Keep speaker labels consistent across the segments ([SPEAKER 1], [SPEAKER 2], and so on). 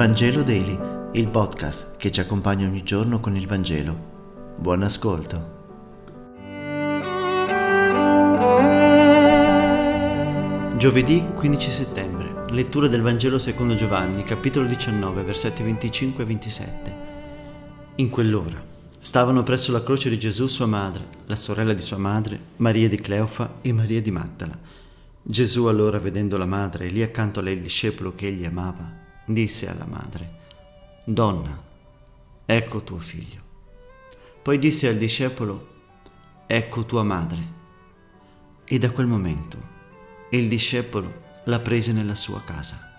[SPEAKER 1] Vangelo Daily, il podcast che ci accompagna ogni giorno con il Vangelo. Buon ascolto. Giovedì 15 settembre, lettura del Vangelo secondo Giovanni, capitolo 19, versetti 25 e 27. In quell'ora stavano presso la croce di Gesù sua madre, la sorella di sua madre, Maria di Cleofa e Maria di Magdala. Gesù allora, vedendo la madre e lì accanto a lei il discepolo che egli amava, disse alla madre, Donna, ecco tuo figlio. Poi disse al discepolo, ecco tua madre. E da quel momento il discepolo la prese nella sua casa.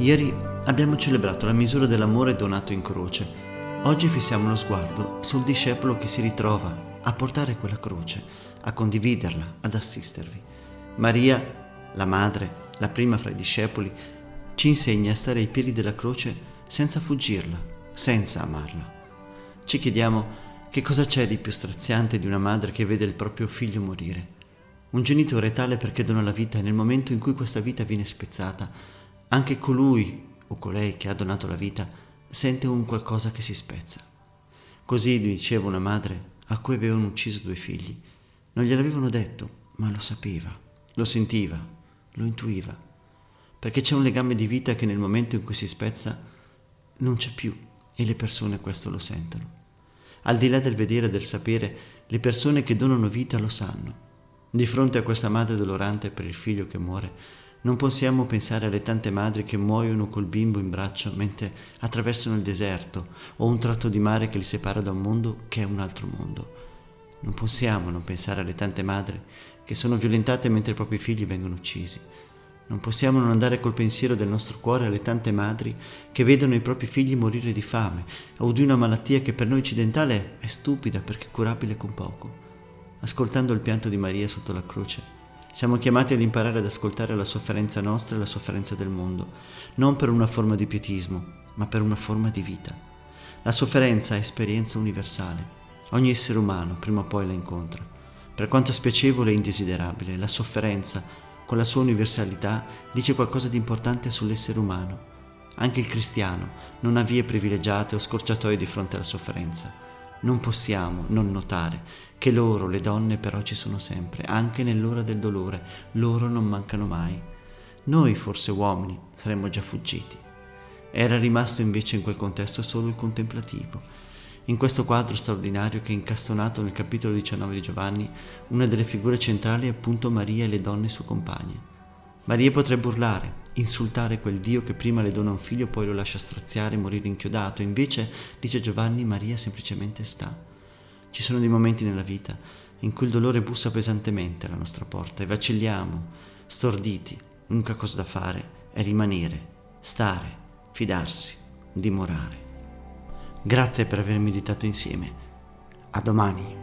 [SPEAKER 1] Ieri abbiamo celebrato la misura dell'amore donato in croce. Oggi fissiamo lo sguardo sul discepolo che si ritrova a portare quella croce, a condividerla, ad assistervi. Maria, la madre, la prima fra i discepoli, ci insegna a stare ai piedi della croce senza fuggirla, senza amarla. Ci chiediamo che cosa c'è di più straziante di una madre che vede il proprio figlio morire. Un genitore tale perché dona la vita e nel momento in cui questa vita viene spezzata, anche colui o colei che ha donato la vita sente un qualcosa che si spezza. Così diceva una madre a cui avevano ucciso due figli. Non gliel'avevano detto, ma lo sapeva, lo sentiva, lo intuiva, perché c'è un legame di vita che nel momento in cui si spezza non c'è più e le persone questo lo sentono. Al di là del vedere e del sapere, le persone che donano vita lo sanno. Di fronte a questa madre dolorante per il figlio che muore, non possiamo pensare alle tante madri che muoiono col bimbo in braccio mentre attraversano il deserto o un tratto di mare che li separa da un mondo che è un altro mondo. Non possiamo non pensare alle tante madri che sono violentate mentre i propri figli vengono uccisi. Non possiamo non andare col pensiero del nostro cuore alle tante madri che vedono i propri figli morire di fame o di una malattia che per noi occidentale è stupida perché curabile con poco. Ascoltando il pianto di Maria sotto la croce, siamo chiamati ad imparare ad ascoltare la sofferenza nostra e la sofferenza del mondo, non per una forma di pietismo, ma per una forma di vita. La sofferenza è esperienza universale. Ogni essere umano prima o poi la incontra. Per quanto spiacevole e indesiderabile, la sofferenza, con la sua universalità, dice qualcosa di importante sull'essere umano. Anche il cristiano non ha vie privilegiate o scorciatoie di fronte alla sofferenza. Non possiamo non notare che loro, le donne, però ci sono sempre, anche nell'ora del dolore, loro non mancano mai. Noi, forse uomini, saremmo già fuggiti. Era rimasto invece in quel contesto solo il contemplativo. In questo quadro straordinario che è incastonato nel capitolo 19 di Giovanni, una delle figure centrali è appunto Maria e le donne sue compagne. Maria potrebbe urlare, insultare quel Dio che prima le dona un figlio e poi lo lascia straziare e morire inchiodato. Invece, dice Giovanni, Maria semplicemente sta. Ci sono dei momenti nella vita in cui il dolore bussa pesantemente alla nostra porta e vacilliamo, storditi. L'unica cosa da fare è rimanere, stare, fidarsi, dimorare. Grazie per aver meditato insieme. A domani.